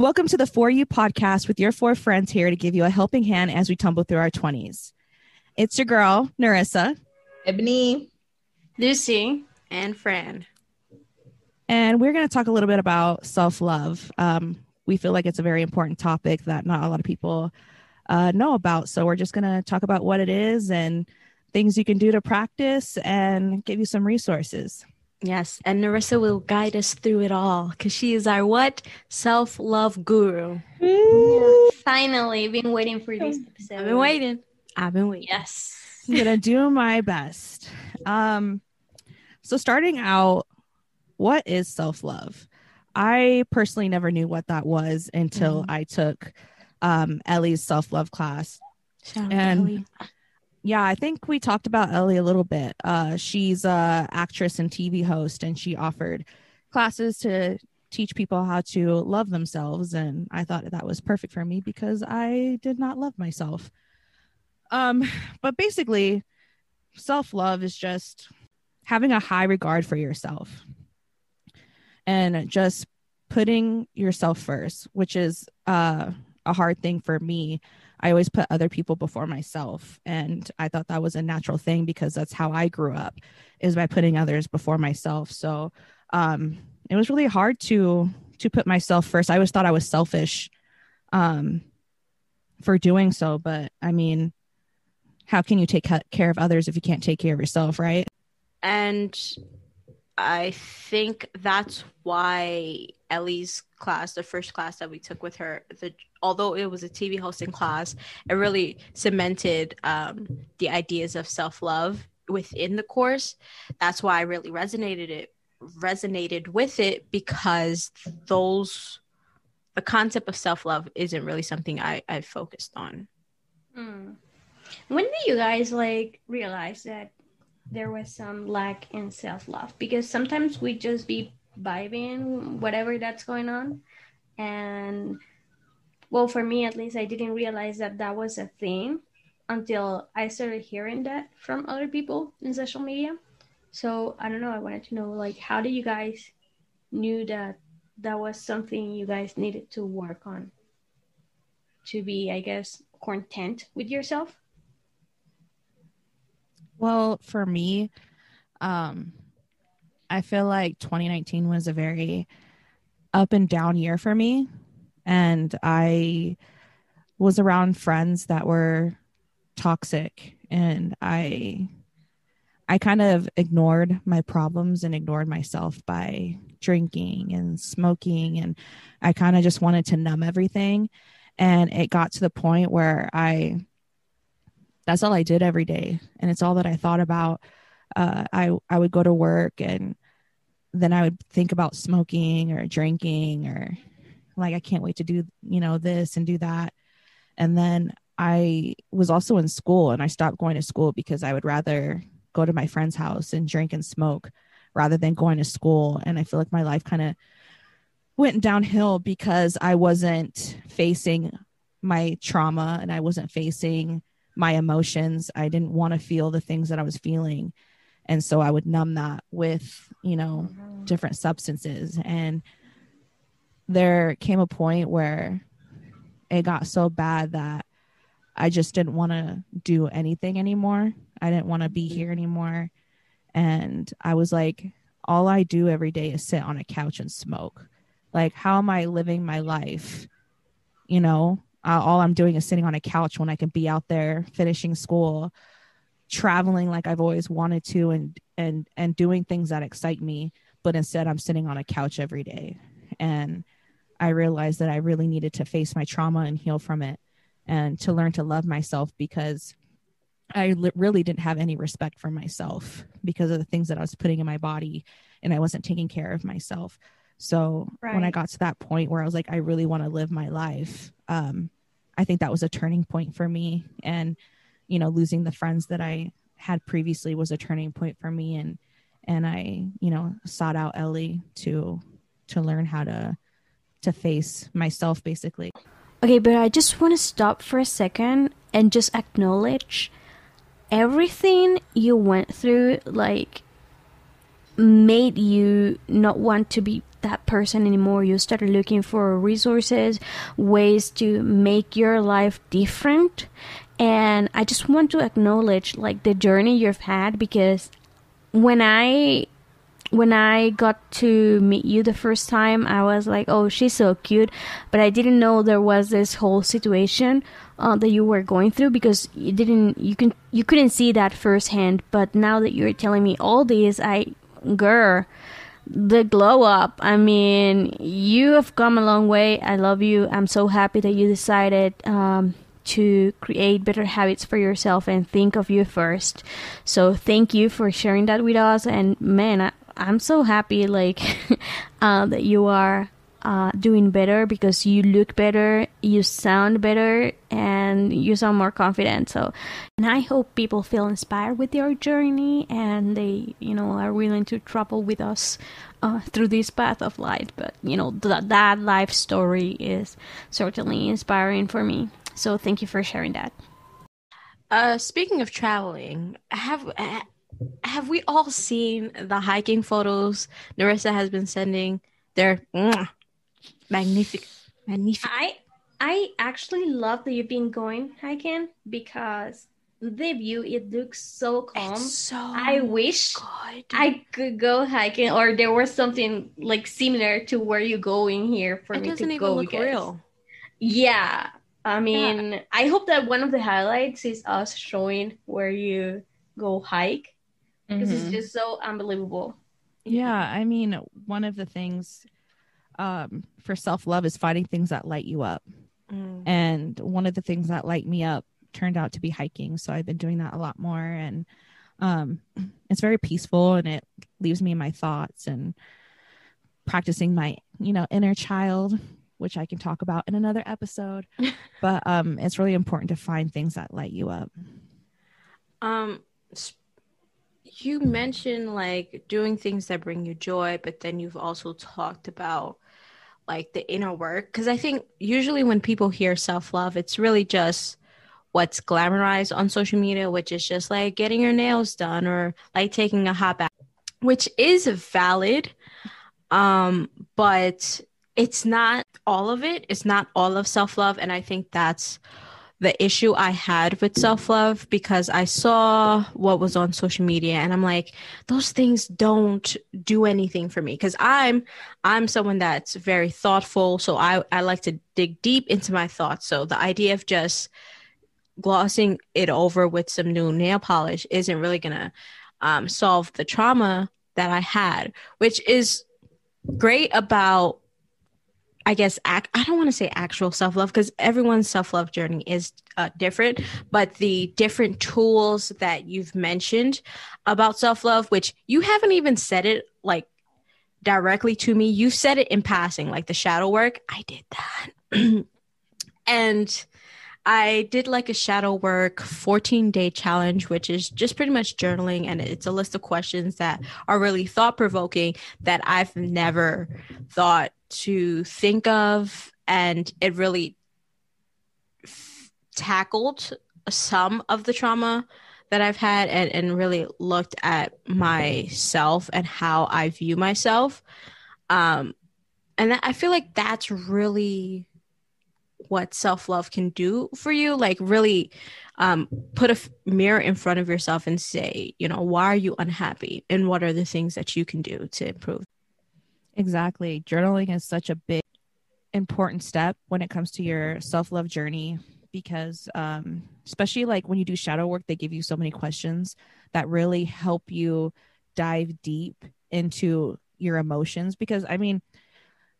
Welcome to the For You podcast with your four friends here to give you a helping hand as we tumble through our 20s. It's your girl, Narissa, Ebony, Lucy, and Fran. and we're going to talk a little bit about self love. Um, we feel like it's a very important topic that not a lot of people uh, know about. So we're just going to talk about what it is and things you can do to practice and give you some resources. Yes, and Narissa will guide us through it all because she is our what? Self love guru. Finally, been waiting for this episode. I've been waiting. I've been waiting. Yes. I'm gonna do my best. Um, so starting out, what is self love? I personally never knew what that was until I took um, Ellie's self love class. Shout And- to Ellie. Yeah, I think we talked about Ellie a little bit. Uh, she's a actress and TV host, and she offered classes to teach people how to love themselves. And I thought that was perfect for me because I did not love myself. Um, but basically, self love is just having a high regard for yourself and just putting yourself first, which is uh, a hard thing for me I always put other people before myself. And I thought that was a natural thing because that's how I grew up is by putting others before myself. So um it was really hard to to put myself first. I always thought I was selfish um for doing so, but I mean how can you take care of others if you can't take care of yourself, right? And I think that's why Ellie's class, the first class that we took with her, the although it was a TV hosting class, it really cemented um, the ideas of self love within the course. That's why I really resonated it resonated with it because those the concept of self love isn't really something I I focused on. Hmm. When did you guys like realize that there was some lack in self love? Because sometimes we just be vibing whatever that's going on, and well, for me at least, I didn't realize that that was a thing until I started hearing that from other people in social media. So I don't know. I wanted to know like how do you guys knew that that was something you guys needed to work on to be, I guess, content with yourself? Well, for me, um, I feel like 2019 was a very up and down year for me. And I was around friends that were toxic and I I kind of ignored my problems and ignored myself by drinking and smoking and I kind of just wanted to numb everything and it got to the point where I that's all I did every day and it's all that I thought about. Uh, I I would go to work and then I would think about smoking or drinking or like I can't wait to do you know this and do that. And then I was also in school and I stopped going to school because I would rather go to my friend's house and drink and smoke rather than going to school. And I feel like my life kind of went downhill because I wasn't facing my trauma and I wasn't facing my emotions. I didn't want to feel the things that I was feeling. And so I would numb that with, you know, mm-hmm. different substances. And there came a point where it got so bad that I just didn't want to do anything anymore. I didn't want to be here anymore. And I was like, all I do every day is sit on a couch and smoke. Like, how am I living my life? You know, uh, all I'm doing is sitting on a couch when I can be out there finishing school, traveling like I've always wanted to, and and and doing things that excite me. But instead, I'm sitting on a couch every day, and I realized that I really needed to face my trauma and heal from it, and to learn to love myself because I li- really didn't have any respect for myself because of the things that I was putting in my body, and I wasn't taking care of myself. So when I got to that point where I was like, I really want to live my life, um, I think that was a turning point for me. And, you know, losing the friends that I had previously was a turning point for me. And, and I, you know, sought out Ellie to, to learn how to, to face myself basically. Okay, but I just want to stop for a second and just acknowledge everything you went through, like made you not want to be that person anymore. You started looking for resources, ways to make your life different. And I just want to acknowledge like the journey you've had because when I when I got to meet you the first time, I was like, "Oh, she's so cute," but I didn't know there was this whole situation uh, that you were going through because you didn't you can you couldn't see that firsthand. But now that you're telling me all this, I girl, the glow up. I mean, you have come a long way. I love you. I'm so happy that you decided um, to create better habits for yourself and think of you first. So thank you for sharing that with us. And man, I, I'm so happy like uh, that you are uh, doing better because you look better, you sound better, and you sound more confident. So, and I hope people feel inspired with your journey and they, you know, are willing to travel with us uh, through this path of life. But you know, th- that life story is certainly inspiring for me. So, thank you for sharing that. Uh, speaking of traveling, have have we all seen the hiking photos Narissa has been sending? They're magnific, magnific. I I actually love that you've been going hiking because the view it looks so calm. It's so I wish good. I could go hiking or there was something like similar to where you going here for it me doesn't to even go. look guys. real. Yeah. I mean, I hope that one of the highlights is us showing where you go hike because it's Mhm. just so unbelievable. Yeah, I mean, one of the things um, for self love is finding things that light you up. Mm. And one of the things that light me up turned out to be hiking. So I've been doing that a lot more. And um, it's very peaceful and it leaves me in my thoughts and practicing my, you know, inner child, which I can talk about in another episode. but um, it's really important to find things that light you up. Um, you mentioned like doing things that bring you joy, but then you've also talked about like the inner work because I think usually when people hear self love, it's really just what's glamorized on social media, which is just like getting your nails done or like taking a hot bath, which is valid. Um, but it's not all of it. It's not all of self love. And I think that's the issue I had with self love because I saw what was on social media and I'm like, those things don't do anything for me because I'm I'm someone that's very thoughtful. So I, I like to dig deep into my thoughts. So the idea of just glossing it over with some new nail polish isn't really gonna um, solve the trauma that I had, which is great about I guess ac- I don't want to say actual self love because everyone's self love journey is uh, different, but the different tools that you've mentioned about self love, which you haven't even said it like directly to me, you said it in passing, like the shadow work. I did that. and I did like a shadow work 14 day challenge, which is just pretty much journaling. And it's a list of questions that are really thought provoking that I've never thought to think of. And it really f- tackled some of the trauma that I've had and, and really looked at myself and how I view myself. Um, and I feel like that's really what self love can do for you. Like, really um, put a f- mirror in front of yourself and say, you know, why are you unhappy? And what are the things that you can do to improve? Exactly. Journaling is such a big, important step when it comes to your self love journey because, um, especially like when you do shadow work, they give you so many questions that really help you dive deep into your emotions. Because, I mean,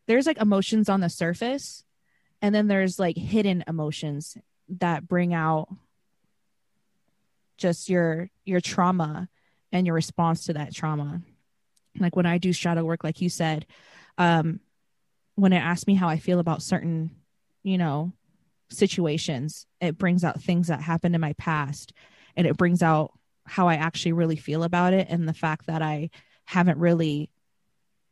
there's like emotions on the surface, and then there's like hidden emotions that bring out just your your trauma and your response to that trauma. Like when i do shadow work like you said um when it asks me how i feel about certain you know situations it brings out things that happened in my past and it brings out how i actually really feel about it and the fact that i haven't really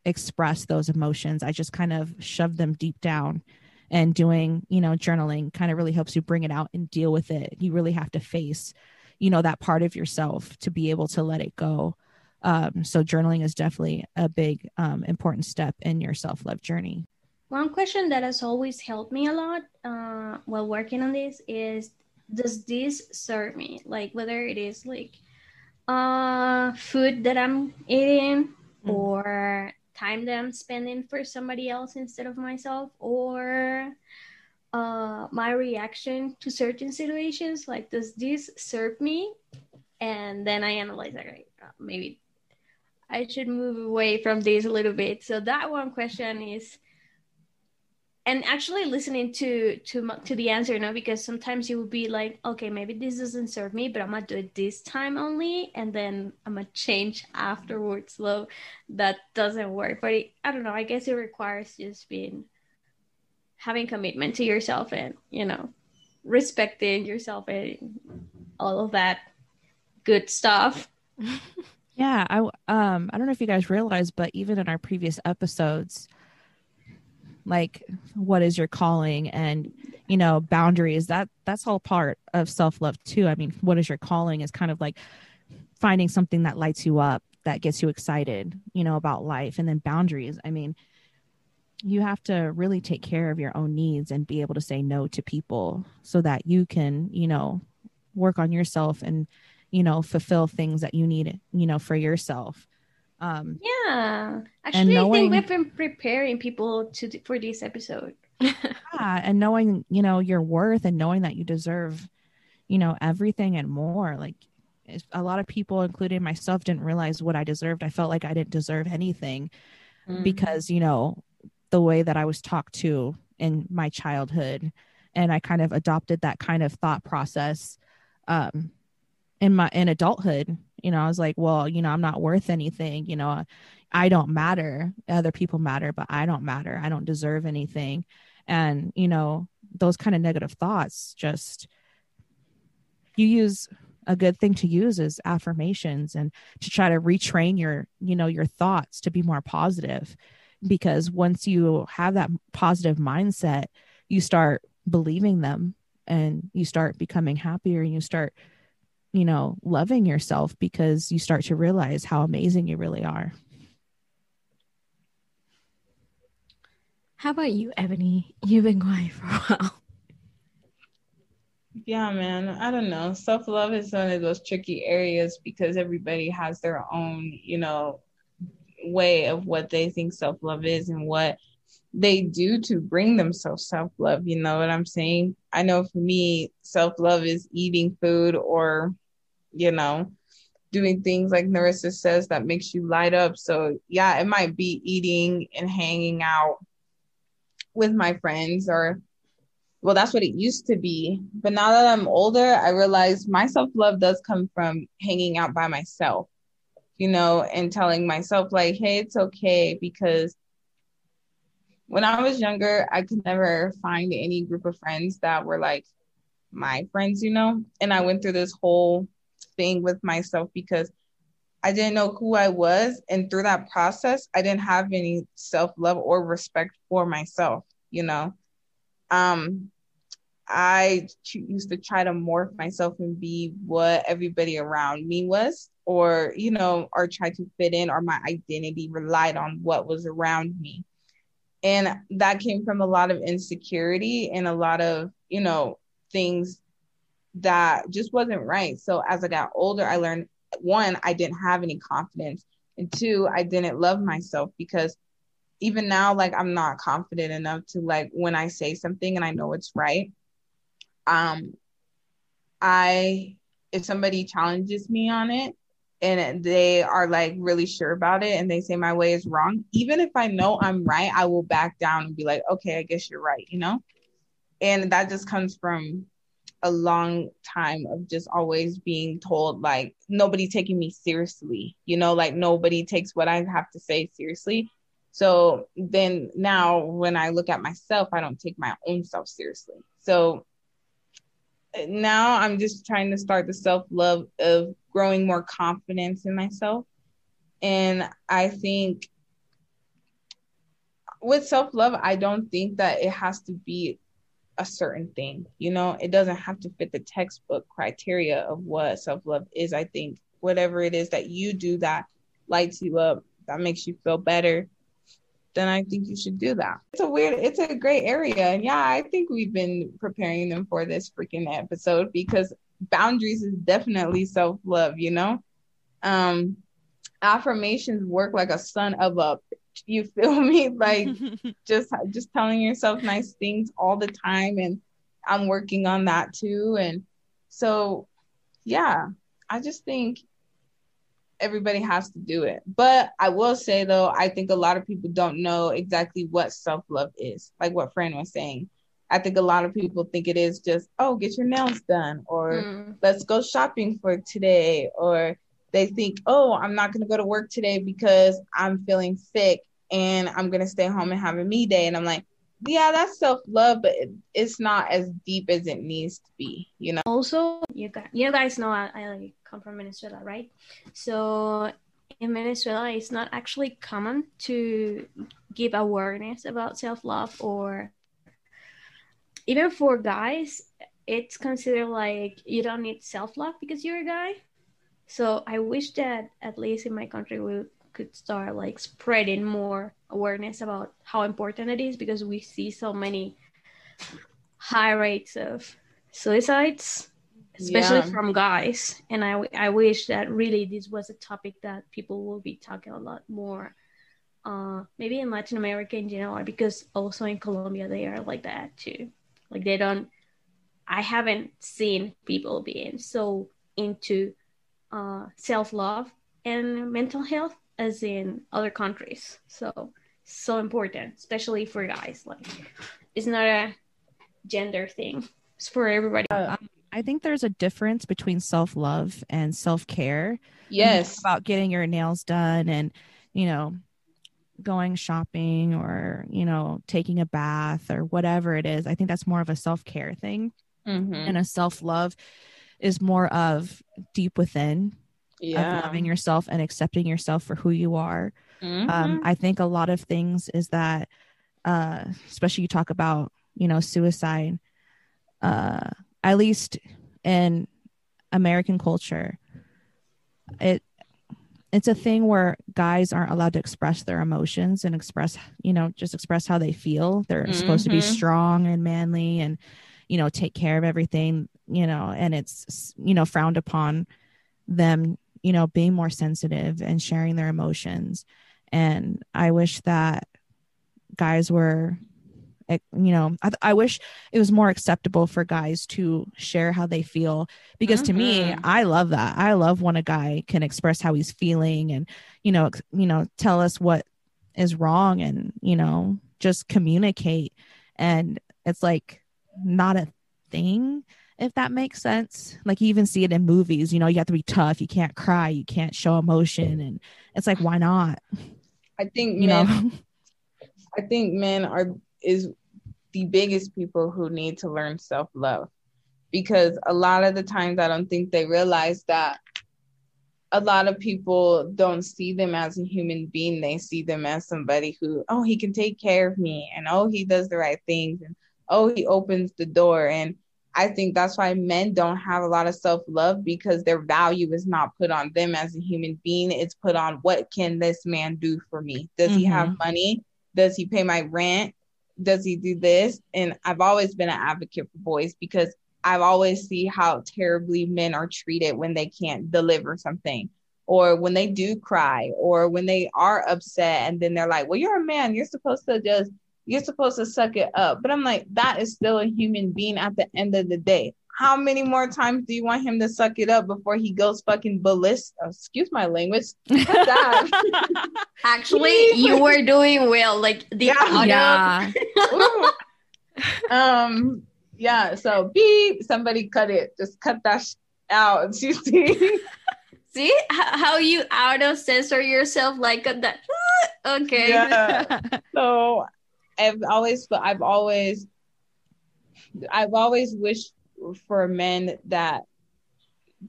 expressed those emotions. I just kind of shoved them deep down and doing you know journaling kind of really helps you bring it out and deal with it you really have to face you know that part of yourself to be able to let it go Um, so journaling is definitely a big um, important step in your self love journey. One question that has always helped me a lot uh, while working on this is Does this serve me? Like, whether it is like uh, food that I'm eating mm. or time that I'm spending for somebody else instead of myself or uh, my reaction to certain situations. Like, does this serve me? And then I analyze, like, uh, maybe I should move away from this a little bit. So that one question is and actually listening to to to the answer you know because sometimes you will be like okay maybe this doesn't serve me but i'm gonna do it this time only and then i'm gonna change afterwards. So that doesn't work but it, i don't know i guess it requires just being having commitment to yourself and you know respecting yourself and all of that good stuff. Yeah i um i don't know if you guys realize but even in our previous episodes like what is your calling? And you know boundaries that that's all part of self-love too. I mean what is your calling is kind of like finding something that lights you up that gets you excited you know about life. And then boundaries i mean you have to really take care of your own needs and be able to say no to people so that you can you know work on yourself and you know fulfill things that you need you know for yourself um, yeah, actually, knowing, I think we've been preparing people to for this episode. yeah, and knowing you know your worth and knowing that you deserve, you know, everything and more. Like a lot of people, including myself, didn't realize what I deserved. I felt like I didn't deserve anything mm-hmm. because you know the way that I was talked to in my childhood, and I kind of adopted that kind of thought process um, in my in adulthood you know i was like well you know i'm not worth anything you know i don't matter. Other people matter but i don't matter. I don't deserve anything. And you know those kind of negative thoughts just you use a good thing to use is affirmations and to try to retrain your you know your thoughts to be more positive. Because once you have that positive mindset you start believing them and you start becoming happier and you start you know, loving yourself because you start to realize how amazing you really are. How about you, Ebony? You've been quiet for a while. Yeah, man. I don't know. Self love is one of those tricky areas because everybody has their own, you know, way of what they think self love is and what they do to bring themselves self love. You know what I'm saying? I know for me, self love is eating food or, you know, doing things like Narissa says that makes you light up. So, yeah, it might be eating and hanging out with my friends or well that's what it used to be but now that i'm older i realize my self-love does come from hanging out by myself you know and telling myself like hey it's okay because when I was younger, I could never find any group of friends that were like my friends, you know? And I went through this whole thing with myself because I didn't know who I was. And through that process, I didn't have any self love or respect for myself, you know? Um, I used to try to morph myself and be what everybody around me was, or, you know, or try to fit in, or my identity relied on what was around me and that came from a lot of insecurity and a lot of you know things that just wasn't right. So as i got older i learned one i didn't have any confidence. And two i didn't love myself because even now like i'm not confident enough to like when i say something and i know it's right um i if somebody challenges me on it and they are like really sure about it and they say my way is wrong, even if I know I'm right, I will back down and be like, okay, I guess you're right, you know? And that just comes from a long time of just always being told like nobody taking me seriously, you know, like nobody takes what I have to say seriously. So then now when I look at myself, I don't take my own self seriously. So eh, now I'm just trying to start the self love of growing more confidence in myself. And I think with self love, I don't think that it has to be a certain thing. You know, it doesn't have to fit the textbook criteria of what self love is. I think whatever it is that you do that lights you up, that makes you feel better, then I think you should do that. It's a weird, it's a great area. And yeah, I think we've been preparing them for this freaking episode because boundaries is definitely self love, you know? Um, affirmations work like a son of a you feel me? Like just just telling yourself nice things all the time and i'm working on that too and so yeah i just think everybody has to do it. But i will say though i think a lot of people don't know exactly what self-love is like what fran was saying i think a lot of people think it is just oh get your nails done or mm. let's go shopping for today or they think, oh, I'm not going to go to work today because I'm feeling sick and I'm going to stay home and have a me day. And I'm like, yeah, that's self love, but it, it's not as deep as it needs to be, you know? Also, you guys, you guys know I, I come from Venezuela, right? So in Venezuela, it's not actually common to give awareness about self love or even for guys, it's considered like you don't need self love because you're a guy. So I wish that at least in my country we could start like spreading more awareness about how important it is because we see so many high rates of suicides especially yeah. from guys and I, I wish that really this was a topic that people will be talking a lot more uh, maybe in latin america in general because also in colombia they are like that too like they don't i haven't seen people being so into uh, self love and mental health as in other countries. So so important, especially for guys. Like it's not a gender thing; it's for everybody. Uh, I think there's a difference between self love and self care. Yes, about getting your nails done and you know going shopping or you know taking a bath or whatever it is. I think that's more of a self care thing, mm-hmm. and a self love is more of deep within yeah. of loving yourself and accepting yourself for who you are. Um, mm-hmm. Um, I think a lot of things is that, uh, especially you talk about, you know, suicide, uh, at least in American culture, it, it's a thing where guys aren't allowed to express their emotions and express, you know, just express how they feel. They're mm-hmm. supposed to be mm-hmm. strong and manly and, you know, take care of everything you know, and it's, you know, frowned upon them, you know, being more sensitive and sharing their emotions. And I wish that guys were, you know, I, I wish it was more acceptable for guys to share how they feel because mm-hmm. to me, mm-hmm. I love that. I love when a guy can express how he's feeling and, you know, you know, tell us what is wrong and, you know, just communicate. And it's like not a thing if that makes sense. Like you even see it in movies, you know, you have to be tough, you can't cry, you can't show emotion and it's like why not? I think you men, know I think men are is the biggest people who need to learn self-love because a lot of the times I don't think they realize that a lot of people don't see them as a human being. They see them as somebody who, oh, he can take care of me and oh, he does the right things and oh, he opens the door and I think that's why men don't have a lot of self love because their value is not put on them as a human being. It's put on what can this man do for me? Does mm-hmm. he have mm-hmm. money? Does he pay my rent? Does he do this? And I've always been an advocate for boys because I've always see how terribly men are treated when they can't deliver something or when they do cry or when they are upset and then they're like, well, you're a man. You're supposed to just you're supposed to suck it up. But I'm like, that is still a human being at the end of the day. How many more times do you want him to suck it up before he goes fucking ballistic? Excuse my language. Actually, you were doing well. Like the yeah. yeah. um. Yeah. So beep. Somebody cut it. Just cut that sh- out. You see. See how you auto censor yourself like that. okay. Yeah. So I've always, I've always, I've always wished for men that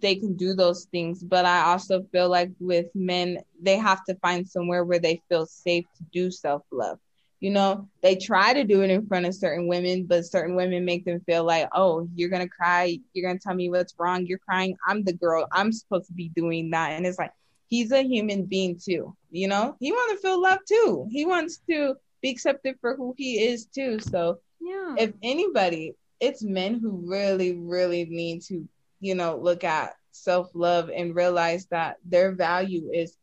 they can do those things. But I also feel like with men, they have to find somewhere where they feel safe to do self love. You know, they try to do it in front of certain women, but certain women make them feel like, oh, you're going to cry. You're going to tell me what's wrong. You're crying. I'm the girl. I'm supposed to be doing that. And it's like, he's a human being too. You know, he wants to feel love too. He wants to be accepted for who he is too. So Yeah. if anybody, it's men who really, really need to, you know, look at self love and realize that their value is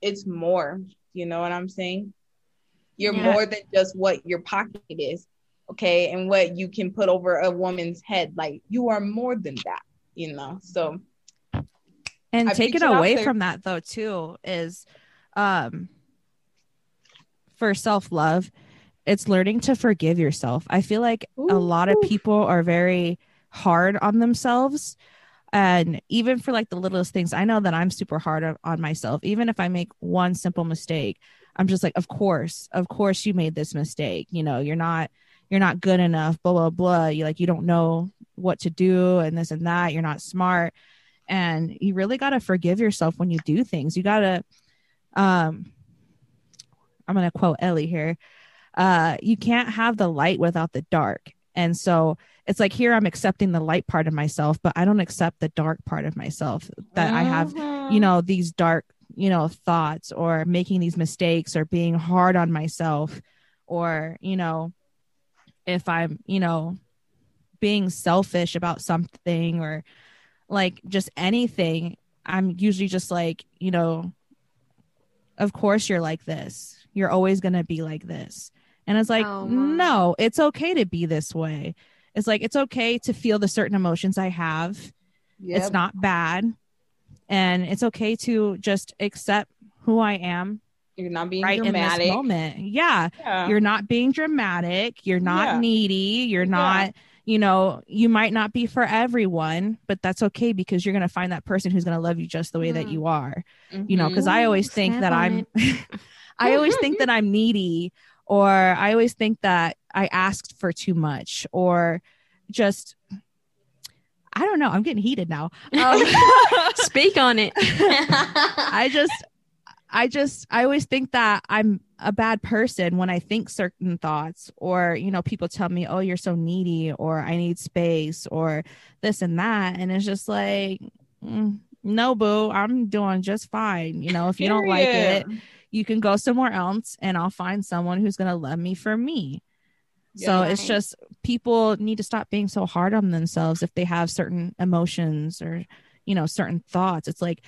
it's more. You know what I'm saying? You're Yeah. more than just what your pocket is, okay, and what you can put over a woman's head. Like you are more than that, you know. So and I taken away there- from that though too is um for self-love it's learning to forgive yourself. I feel like a lot of people are very hard on themselves. And even for like the littlest things i know that i'm super hard on, on myself. Even if i make one simple mistake i'm just like of course of course you made this mistake. You know you're not you're not good enough blah blah blah. You like you don't know what to do and this and that. You're not smart. And you really got to forgive yourself when you do things. You got to um i'm going to quote ellie here uh you can't have the light without the dark. And so it's like here i'm accepting the light part of myself but i don't accept the dark part of myself that i have you know these dark you know thoughts or making these mistakes or being hard on myself or you know if i'm you know being selfish about something or like just anything i'm usually just like you know of course you're like this. You're always going to be like this and it's like Oh, no it's okay to be this way. It's like it's okay to feel the certain emotions i have. It's not bad. And it's okay to just accept who i am You're not being right in dramatic. this moment. Yeah. Yeah. you're not being dramatic. You're not Yeah. needy. You're Yeah. not you know you might not be for everyone but that's okay because you're going to find that person who's going to love you just the way that Mhm. you are. You know because i always think that i'm i always think that i'm needy or i always think that i asked for too much or just i don't know i'm getting heated now um, Speak on it. I just I just I always think that I'm a bad person when I think certain thoughts or you know people tell me oh you're so needy or I need space or this and that and it's just like mm, no boo I'm doing just fine you know if you don't like it. You can go somewhere else and I'll find someone who's going to love me for me so Yeah. it's just people need to stop being so hard on themselves if they have certain emotions or you know certain thoughts. It's like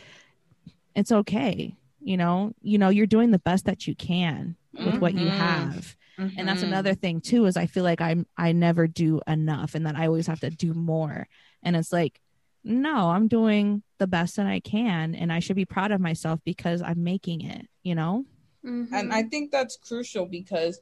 it's okay. You know, you know you're doing the best that you can with what you Mhm. have. And that's Mhm. another thing too is I feel like I'm I never do enough and that I always have to do more. And it's like no, I'm doing the best that I can and I should be proud of myself because I'm making it, you know? Mm-hmm. and I think that's crucial because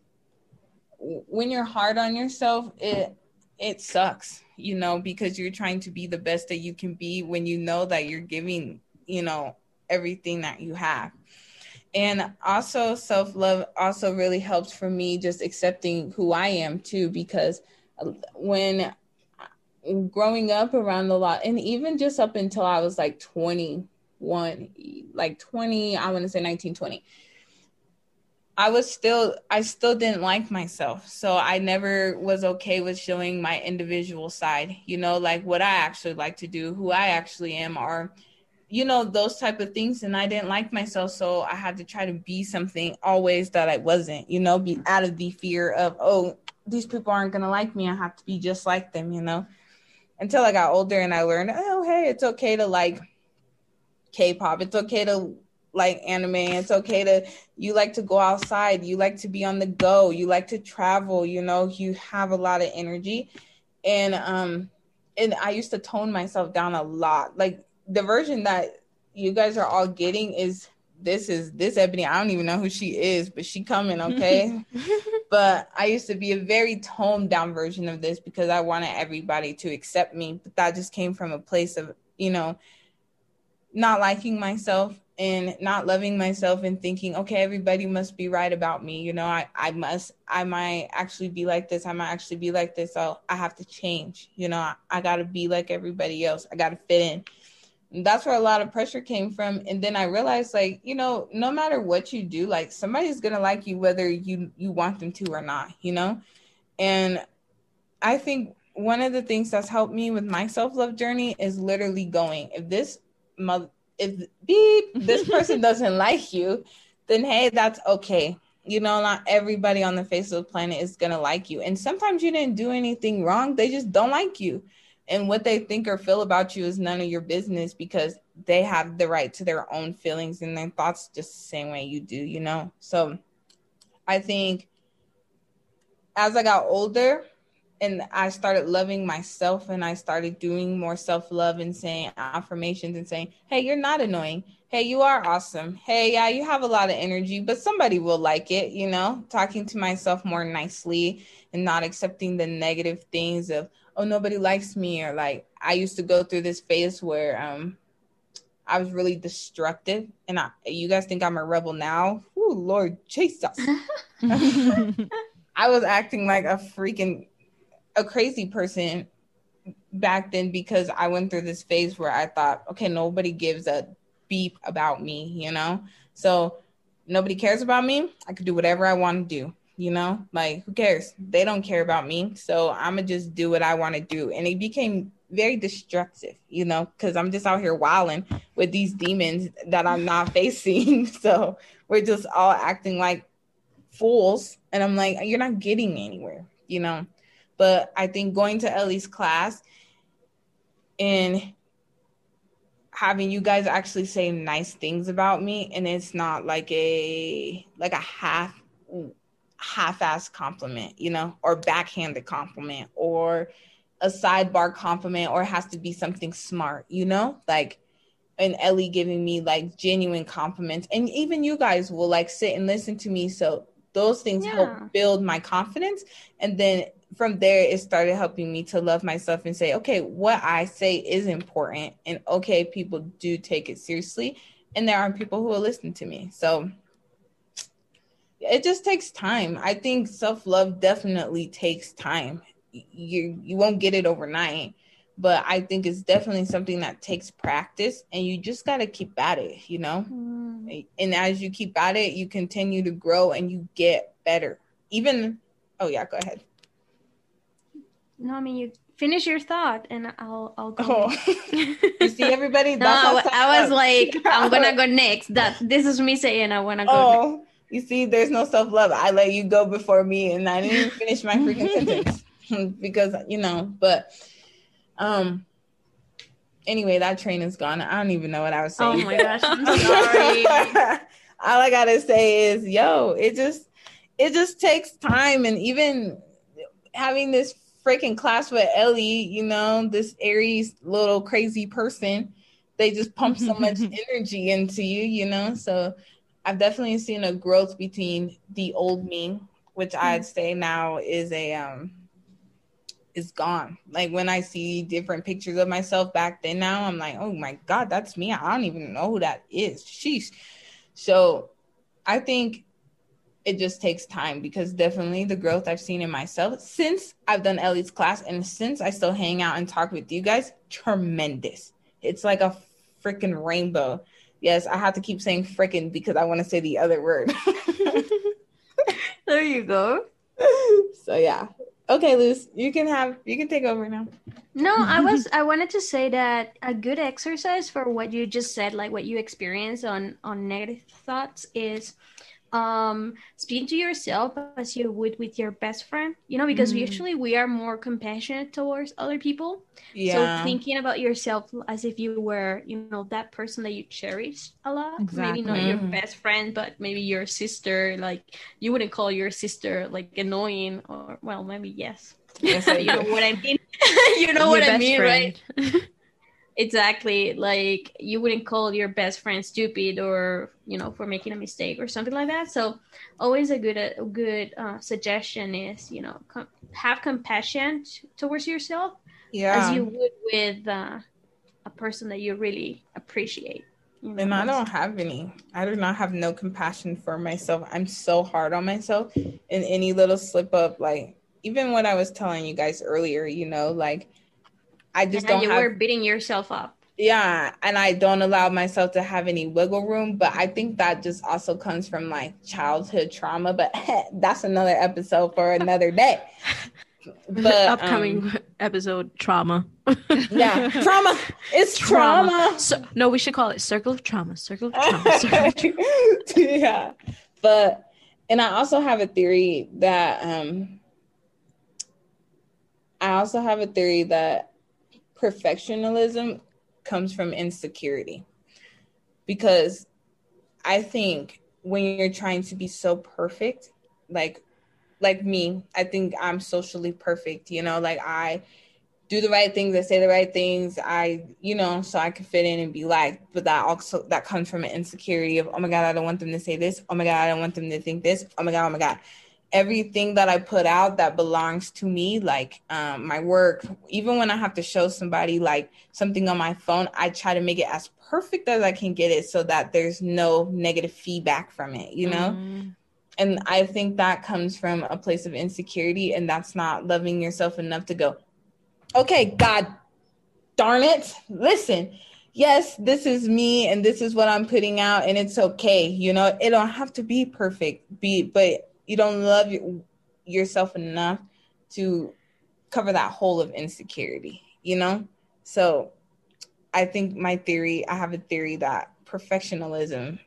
when you're hard on yourself, it it sucks, you know, because you're trying to be the best that you can be when you know that you're giving, you know, everything that you have. And also self-love also really helps for me just accepting who I am too because uh, when growing up around a lot and even just up until I was like 21 like 20 I want to say 19 20 I was still I still didn't like myself. So I never was okay with showing my individual side, you know, like what I actually like to do, who I actually am or you know those type of things and I didn't like myself so I had to try to be something always that I wasn't, you know, be out of the fear of oh these people aren't going to like me. I have to be just like them, you know. Until I got older and I learned, oh hey, it's okay to like K-pop. It's okay to like anime. It's okay to you like to go outside. You like to be on the go. You like to travel. You know you have a lot of energy. And um and i used to tone myself down a lot. Like the version that you guys are all getting is this is this ebony i don't even know who she is but she coming okay? But i used to be a very toned down version of this because i wanted everybody to accept me but that just came from a place of you know not liking myself and not loving myself and thinking okay everybody must be right about me. You know i i must i might actually be like this i might actually be like this so i have to change. You know i, I got to be like everybody else. I got to fit in that's where a lot of pressure came from and then i realized like you know no matter what you do like somebody's gonna like you whether you you want them to or not you know and i think one of the things that's helped me with my self-love journey is literally going if this mother if beep this person doesn't like you, then hey, that's okay. You know, not everybody on the face of the planet is gonna like you. And sometimes you didn't do anything wrong, they just don't like you. And what they think or feel about you is none of your business because they have the right to their own feelings and their thoughts just the same way you do, you know? So I think as I got older, and I started loving myself and I started doing more self love and saying affirmations and saying, Hey, you're not annoying. Hey, you are awesome. Hey, yeah, you have a lot of energy, but somebody will like it, you know, talking to myself more nicely and not accepting the negative things of, oh, nobody likes me. Or like, I used to go through this phase where, um, I was really destructive, and I, you guys think I'm a rebel now? Oh Lord Jesus! I was acting like a freaking a crazy person back then because I went through this phase where I thought, okay, nobody gives a beep about me, you know? So nobody cares about me. I could do whatever I want to do, you know? Like, who cares? They don't care about me. So I'm to just do what I want to do. And it became very destructive, you know, because I'm just out here wilding with these demons that I'm not facing. So we're just all acting like fools. And I'm like, you're not getting anywhere, you know? But I think going to Ellie's class and having you guys actually say nice things about me and it's not like a like a half half-ass compliment you know or backhanded compliment or a sidebar compliment or it has to be something smart you know? Like and ellie giving me like genuine compliments. And even you guys will like sit and listen to me. So those things yeah. help build my confidence. And then from there it started helping me to love myself and say okay what i say is important. And okay people do take it seriously. And there are people who will listen to me. So it just takes time i think self-love definitely takes time you you won't get it overnight but i think it's definitely something that takes practice and you just got to keep at it you know mm. and as you keep at it you continue to grow and you get better even oh yeah go ahead no, I mean you finish your thought and I'll I'll go. Oh. you see everybody? no, I was like, I'm gonna go next. That this is me saying I wanna go. Oh, next. You see, there's no self love. I let you go before me, and I didn't even finish my freaking sentence because you know. But um, anyway, that train is gone. I don't even know what I was saying. Oh my gosh, I'm sorry. All I gotta say is, yo, it just it just takes time, and even having this freaking class with Ellie, you know, this Aries little crazy person. They just pump so much energy into you, you know. So I've definitely seen a growth between the old me, which I'd say now is a um is gone. Like when I see different pictures of myself back then now, I'm like, oh my God, that's me. I don't even know who that is. Sheesh. So I think it just takes time because definitely the growth I've seen in myself since I've done Ellie's class and since I still hang out and talk with you guys, tremendous. It's like a freaking rainbow. Yes, I have to keep saying freaking because I want to say the other word. there you go. So yeah. Okay, Luz, you can have you can take over now. No, I was I wanted to say that a good exercise for what you just said, like what you experience on on negative thoughts is um speak to yourself as you would with your best friend you know because mm. usually we are more compassionate towards other people yeah. so thinking about yourself as if you were you know that person that you cherish a lot exactly. maybe not your best friend but maybe your sister like you wouldn't call your sister like annoying or well maybe yes yes you know what i mean you know your what i mean friend. right exactly like you wouldn't call your best friend stupid or you know for making a mistake or something like that so always a good a good uh, suggestion is you know com- have compassion t- towards yourself yeah as you would with uh, a person that you really appreciate you know, and I don't have any. I do not have no compassion for myself. I'm so hard on myself. In any little slip up, like even what I was telling you guys earlier, you know, like I just don't. You have, were beating yourself up. Yeah, and I don't allow myself to have any wiggle room. But I think that just also comes from like childhood trauma. But that's another episode for another day. But um, Upcoming episode trauma. yeah, trauma. It's trauma. So, no, we should call it circle of trauma. Circle of trauma. Circle of trauma. yeah, but and I also have a theory that um I also have a theory that perfectionism comes from insecurity because I think when you're trying to be so perfect, like like me, I think I'm socially perfect, you know, like I do the right things, I say the right things, I, you know, so I can fit in and be liked. But that also that comes from an insecurity of, oh my God, I don't want them to say this. Oh my God, I don't want them to think this. Oh my God, oh my God. Everything that I put out that belongs to me, like um, my work, even when I have to show somebody like something on my phone, I try to make it as perfect as I can get it so that there's no negative feedback from it, you know? Mm. And I think that comes from a place of insecurity, and that's not loving yourself enough to go, okay, God darn it, listen, yes, this is me and this is what I'm putting out, and it's okay. You know, it don't have to be perfect, be but you don't love your, yourself enough to cover that hole of insecurity, you know? So I think my theory, I have a theory that perfectionism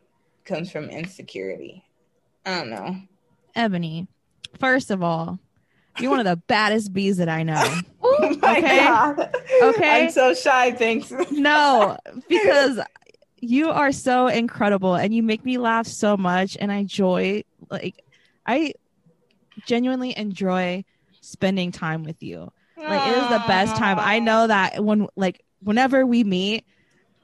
comes from insecurity. I don't know. Ebony, first of all, you're one of the baddest bees that I know. Oh Okay. god. Okay. I'm so shy, thanks. No, because you are so incredible and you make me laugh so much and I enjoy like I genuinely enjoy spending time with you. Like it is the best time. I know that when like whenever we meet,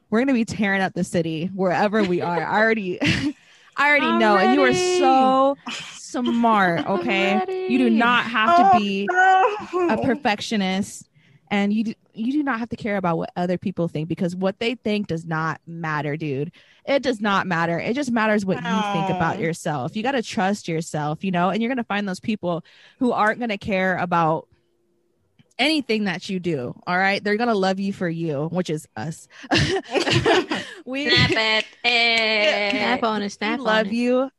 we're gonna be tearing up the city wherever we are. I already I already I'm know. And you are so smart, okay? You do not have to Oh, be no. a perfectionist and you do, you do not have to care about what other people think because what they think does not matter dude it does not matter it just matters what you think about yourself you got to trust yourself you know and you're going to find those people who aren't going to care about anything that you do all right they're going to love you for you which is us we Snap it. Eh. Snap on it. we Snap love on it. you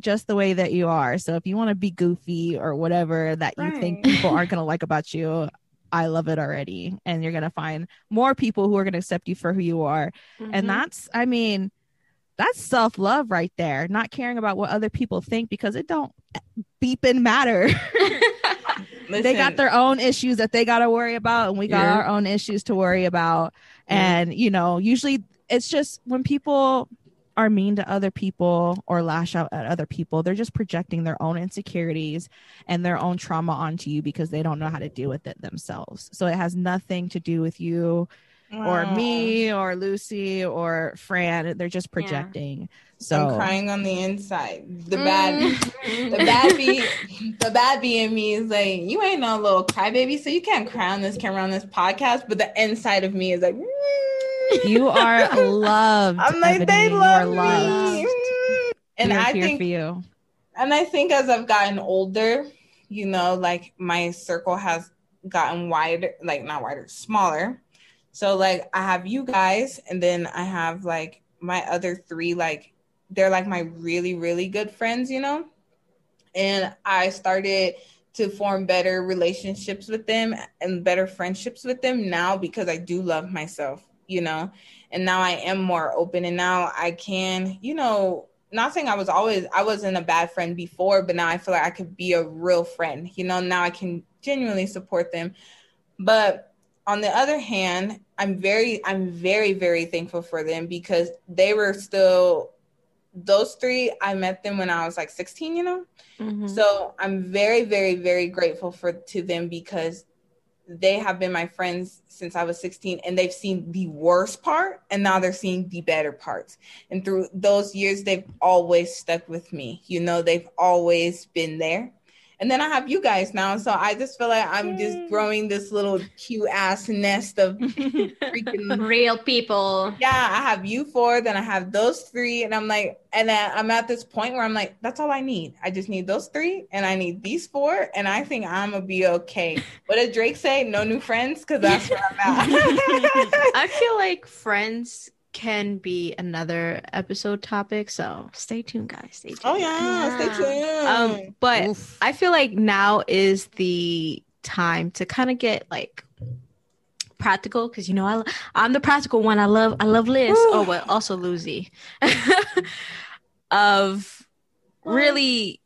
just the way that you are. So if you want to be goofy or whatever that you think people aren't going to like about you, I love it already. And you're going to find more people who are going to accept you for who you are. Mhm. And that's, I mean, that's self love right there. Not caring about what other people think because it don't beeping matter. they got their own issues that they got to worry about and we got Yeah. our own issues to worry about Yeah. and you know usually it's just when people are mean to other people or lash out at other people they're just projecting their own insecurities and their own trauma onto you because they don't know how to deal with it themselves so it has nothing to do with you or me or lucy or fran they're just projecting so I'm crying on the inside. The Mm. bad, the bad bee, the bad bee in me is like, you ain't no little crybaby, so you can't cry on this camera on this podcast. But the inside of me is like, you are loved I'm like, Ebony. they love me. And I think for you and I think as I've gotten older, you know, like my circle has gotten wider, like not wider, smaller. So like I have you guys, and then I have like my other three, like they're like my really, really good friends, you know? And I started to form better relationships with them and better friendships with them now because I do love myself, you know? And now I am more open and now I can, you know, not saying I was always I wasn't a bad friend before, but now I feel like I could be a real friend. You know, now I can genuinely support them. But on the other hand, I'm very I'm very very thankful for them because they were still those three I met them when I was like 16, you know? Mhm. So I'm very, very, very grateful for to them because they have been my friends since I was 16 and they've seen the worst part and now they're seeing the better parts. And through those years, they've always stuck with me. You know, they've always been there. And then I have you guys now. So I just feel like I'm just growing this little cute ass nest of freaking Real people. yeah, I have you four, then I have those three, and I'm like, and then I'm at this point where I'm like, that's all I need. I just need those three, and I need these four, and I think I'm gonna be okay. What did Drake say? No new friends, because that's where I'm at. I feel like friends can be another episode topic, so stay tuned, guys. Stay tuned. oh yeah, stay tuned. Um, but Oof. I feel like now is the time to kind of get like practical because you know I I'm the practical one. I love I love Liz. Woo. Oh, but also Lucy. of really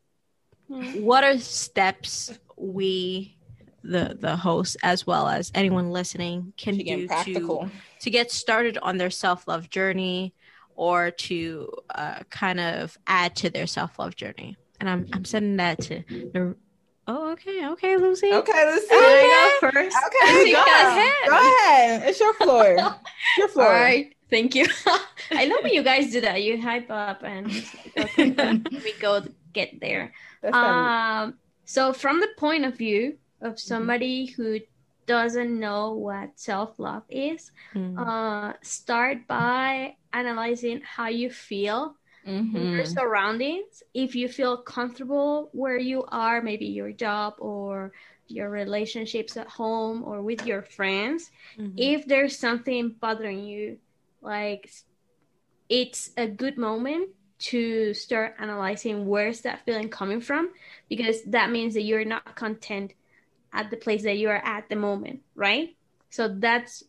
what are steps we the the host as well as anyone listening can She do practical. to to get started on their self-love journey or to uh, kind of add to their self-love journey and i'm i'm sending that to the oh okay okay lucy Okay, let's see. I go first? Okay, go go ahead. ahead. Go ahead. It's your floor. It's your floor. All right. Thank you. I love when you guys do that. You hype up and okay, we go get there. That's fine. Um, so from the point of view of somebody who doesn't know what self-love is, Mm. uh, start by analyzing how you feel in your surroundings. If you feel comfortable where you are, maybe your job or your relationships at home or with your friends, Mhm. if there's something bothering you, like it's a good moment to start analyzing where's that feeling coming from because that means that you're not content at the place that you are at the moment, right? So that's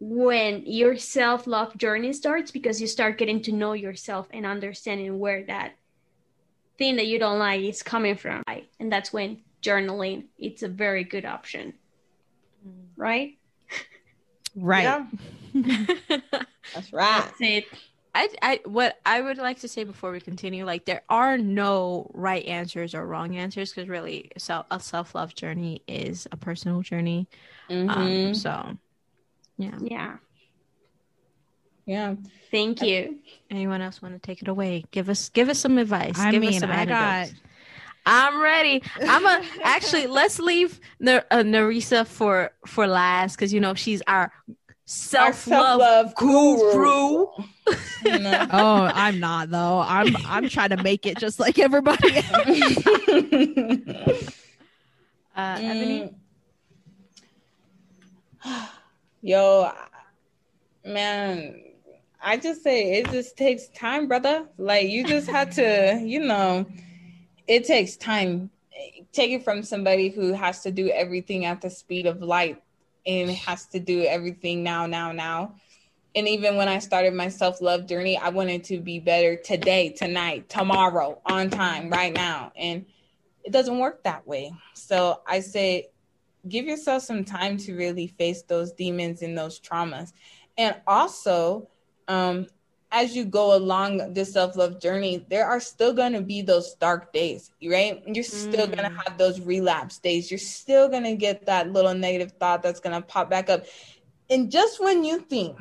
when your self love journey starts because you start getting to know yourself and understanding where that thing that you don't like is coming from. Right? And that's when journaling it's a very good option, mm. right? Right. Yeah, that's right. That's it. I, I what I would like to say before we continue, like there are no right answers or wrong answers because really, so a self love journey is a personal journey. Um, Mhm. so, yeah. Yeah. Yeah. Thank you. Anyone else want to take it away? Give us give us some advice. I give us mean, some I got. I'm ready. I'm a actually. Let's leave Nar- uh, Narissa for for last because you know she's our Our self love self-love guru. You know? Oh, I'm not though. I'm I'm trying to make it just like everybody else. Uh, Ebony. Mm. Yo, man, I just say it just takes time, brother. Like you just had to, you know, it takes time. Take it from somebody who has to do everything at the speed of light and has to do everything now, now, now. And even when I started my self love journey, I wanted to be better today, tonight, tomorrow, on time, right now. And it doesn't work that way. So I say, give yourself some time to really face those demons and those traumas. And also, um, as you go along this self love journey, there are still going to be those dark days, right? You're still going to Mm. have those relapse days. You're still going to get that little negative thought that's going to pop back up. And just when you think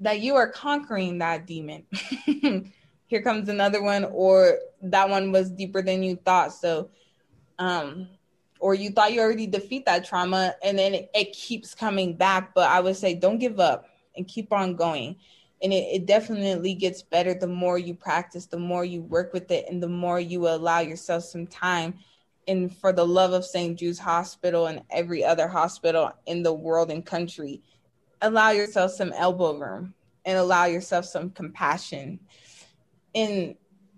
that you are conquering that demon, here comes another one, or that one was deeper than you thought. So, um, or you thought you already defeat that trauma and then it, it keeps coming back. But I would say don't give up and keep on going. And it, it definitely gets better the more you practice, the more you work with it, and the more you allow yourself some time. And for the love of St. Jude's Hospital and every other hospital in the world and country, allow yourself some elbow room and allow yourself some compassion and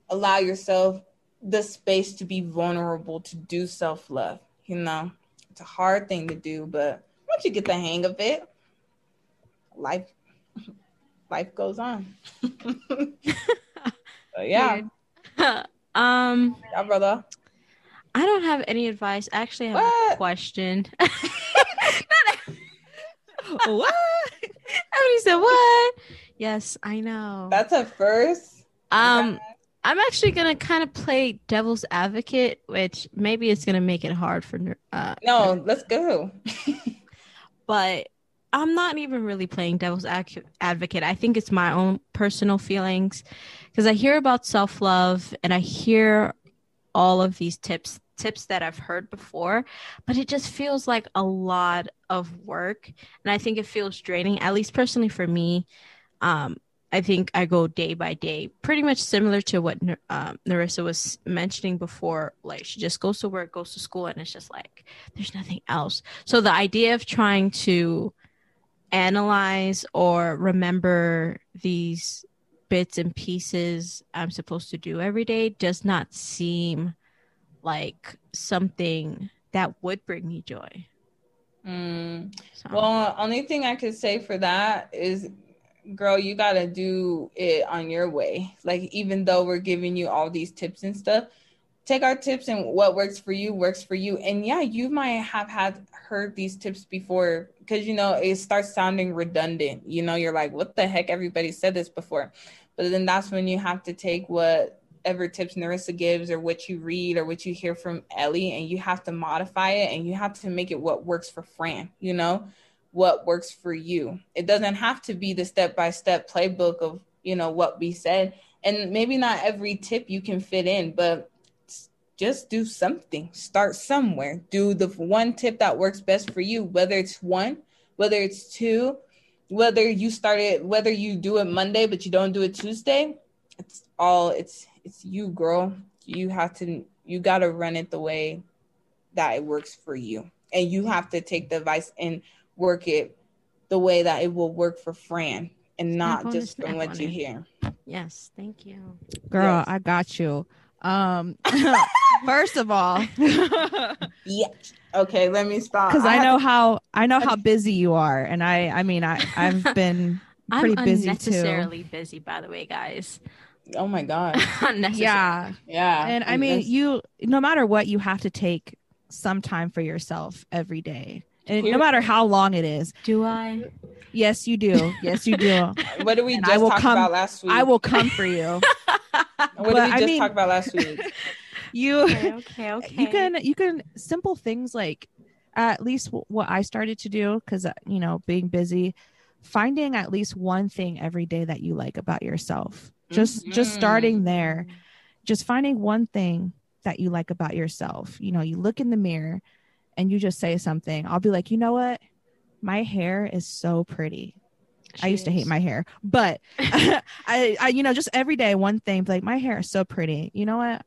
allow yourself the space to be vulnerable to do self love. You know, it's a hard thing to do, but once you get the hang of it, life life goes on. yeah, um, yeah, brother. I don't have any advice. I actually have a question. what? Ebony said, "What?" Yes, I know. That's a first. Um, I'm actually gonna kind of play devil's advocate, which maybe it's gonna make it hard for uh, no, let's go. but I'm not even really playing devil's advocate. I think it's my own personal feelings because I hear about self love and I hear all of these tips tips that I've heard before, but it just feels like a lot of work and I think it feels draining at least personally for me. Um I think I go day by day, pretty much similar to what um, Narissa was mentioning before. Like she just goes to work, goes to school, and it's just like there's nothing else. So the idea of trying to analyze or remember these bits and pieces I'm supposed to do every day does not seem like something that would bring me joy. Mm. So, Well, only thing I could say for that is, girl, you gotta do it on your way. Like, even though we're giving you all these tips and stuff, take our tips and what works for you works for you. And yeah, you might have had heard these tips before because you know it starts sounding redundant. You know, you're like, what the heck? Everybody said this before. But then that's when you have to take whatever tips Narissa gives or what you read or what you hear from Ellie and you have to modify it and you have to make it what works for Fran, you know, what works for you. It doesn't have to be the step by step playbook of, you know, what we said. And maybe not every tip you can fit in, but just do something. Start somewhere. Do the one tip that works best for you, whether it's one, whether it's two, whether you start it, whether you do it Monday but you don't do it Tuesday. It's all it's it's you, girl. You have to you got to run it the way that it works for you. And you have to take the advice and work it the way that it will work for Fran and not just the from snap what you it. hear. yes, thank you. Girl, Yes. I got you. Um, first of all, Yeah. Okay, let me stop. because I, have know to- how I know how busy you are, and I I mean I I've been pretty I'm busy too. unnecessarily busy, by the way, guys. oh my god. Yeah, Yeah. and I mean This- you no matter what you have to take some time for yourself every day, and no matter how long it is. Do I? Yes, you do. Yes, you do. what did we and just I will talk come- about last week? I will come for you. What did but we I just mean- talk about last week? You Okay, okay, okay. you can you can simple things like at least w- what i started to do because uh, you know being busy finding at least one thing every day that you like about yourself. Just just starting there mm-hmm. just finding one thing that you like about yourself. You know you look in the mirror and you just say something. I'll be like you know what? My hair is so pretty. I used to hate my hair, but I, I, you know, just every day, one thing like my hair is so pretty. You know what?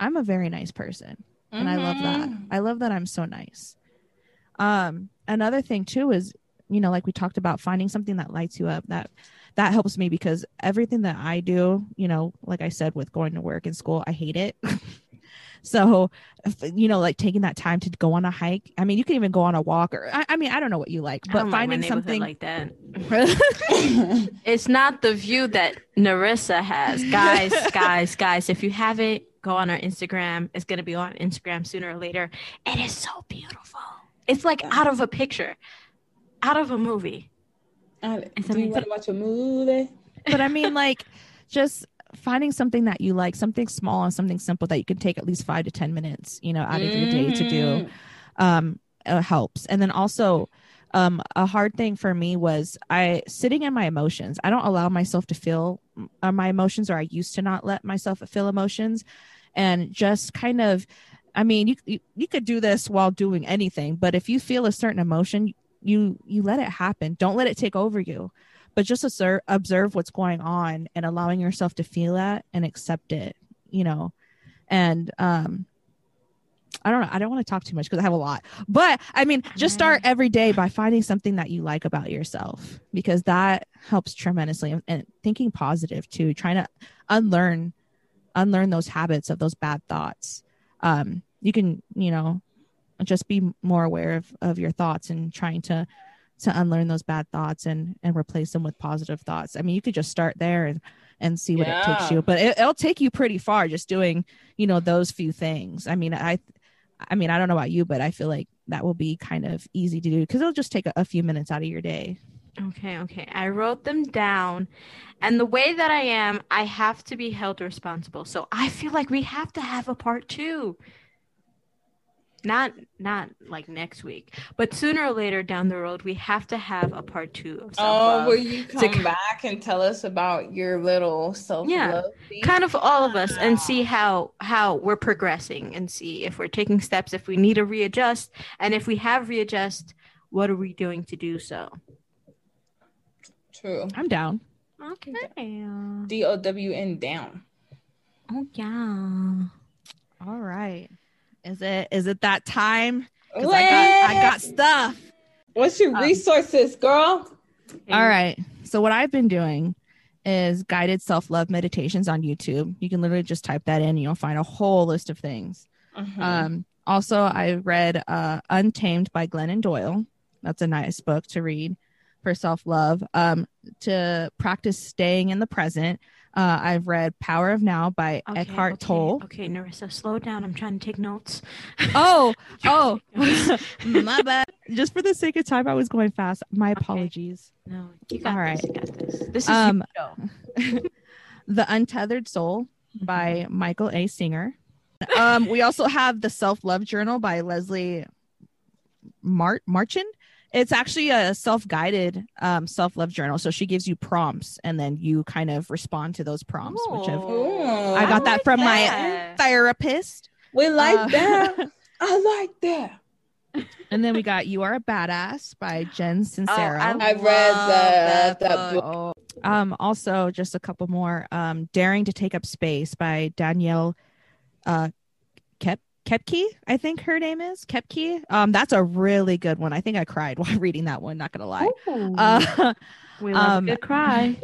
I'm a very nice person, and I love that. Mhm. I love that I'm so nice. Um, another thing too is, you know, like we talked about, finding something that lights you up. That that helps me because everything that I do, you know, like I said, with going to work and school, I hate it. so, you know, like taking that time to go on a hike. I mean, you can even go on a walk, or I, I mean, I don't know what you like, but don't like my finding something like that. It's not the view that Narissa has. Guys, guys, guys, if you haven't, go on our Instagram. It's going to be on Instagram sooner or later. It is so beautiful. It's like out of a picture, out of a movie. Uh, do you want to watch a movie? but I mean, like, just finding something that you like, something small and something simple that you can take at least five to 10 minutes, you know, out of your day to do Mm. um, uh, helps. And then also, um, a hard thing for me was I sitting in my emotions. I don't allow myself to feel uh, my emotions, or I used to not let myself feel emotions, and just kind of. I mean, you, you you could do this while doing anything, but if you feel a certain emotion, you you let it happen. Don't let it take over you, but just observe observe what's going on and allowing yourself to feel that and accept it. You know, and um, I don't know. I don't want to talk too much because I have a lot. But I mean, just start every day by finding something that you like about yourself because that helps tremendously. And, and thinking positive too, trying to unlearn, unlearn those habits of those bad thoughts. Um, you can, you know, just be more aware of, of your thoughts and trying to to unlearn those bad thoughts and and replace them with positive thoughts. I mean, you could just start there and and see what it takes you, but it, it'll take you pretty far just doing, you know, those few things. I mean, I I mean, I don't know about you, but I feel like that will be kind of easy to do because it'll just take a, a few minutes out of your day. Okay, okay. I wrote them down. And the way that I am, I have to be held responsible. So I feel like we have to have a part two. Not not like next week, but sooner or later down the road, we have to have a part two of Oh, self-love. Oh, will you come k- back and tell us about your little self love? Yeah, kind of all of us and see how how we're progressing and see if we're taking steps if we need to readjust and if we have readjust what are we doing to do so True. I'm down. okay D O W N down. oh yeah All right. Is it is it that time? I got I got stuff. What's your Um, resources, girl? All right. So what I've been doing is guided self-love meditations on YouTube. You can literally just type that in and you'll find a whole list of things. Mhm. Um also, I read uh, Untamed by Glennon Doyle. That's a nice book to read for self love. Um, to practice staying in the present, uh, I've read Power of Now by Okay, Eckhart okay, Tolle. Okay, Narissa, slow down. I'm trying to take notes. Oh, oh, my bad. Just for the sake of time, I was going fast. My apologies. No, you got All this. right. You got this. This is Um, the Untethered Soul by Michael A. Singer. Um, we also have the Self Love Journal by Leslie Mart Marchand. It's actually a self-guided um, self-love journal. So she gives you prompts, and then you kind of respond to those prompts. Which I've, I got that like from that. my therapist. we like Uh, that. I like that. and then we got "You Are a Badass" by Jen Sincero. I I read love that- that book. Oh, um, also just a couple more. Um, Daring to Take Up Space by Danielle uh Kep Koepke, I think her name is Koepke. Um, that's a really good one. I think I cried while reading that one, not gonna lie. Uh, We love um, a good cry.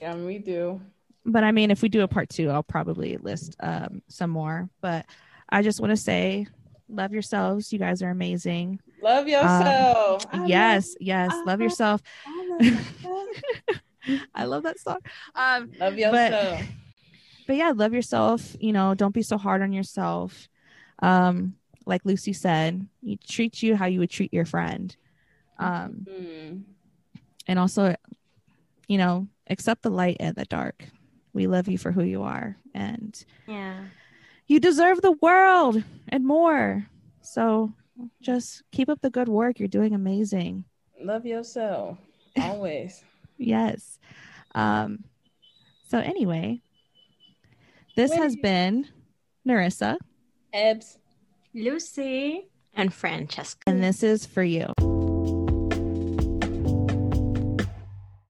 Yeah, we do. but I mean, if we do a part two, I'll probably list um some more. But I just want to say, love yourselves. You guys are amazing. Love yourself. I love- yes, yes, love love- yourself. I love. I love that song. Um, Love yourself. but yeah, love yourself. You know, don't be so hard on yourself. Um, like Lucy said, you treat you how you would treat your friend. Um, Mm. and also, you know, accept the light and the dark. We love you for who you are, and Yeah. you deserve the world and more. So just keep up the good work. You're doing amazing. Love yourself. Always. Yes. Um, so anyway, this has been Narissa, Ebs. Lucy. And Francesca. and this is for you.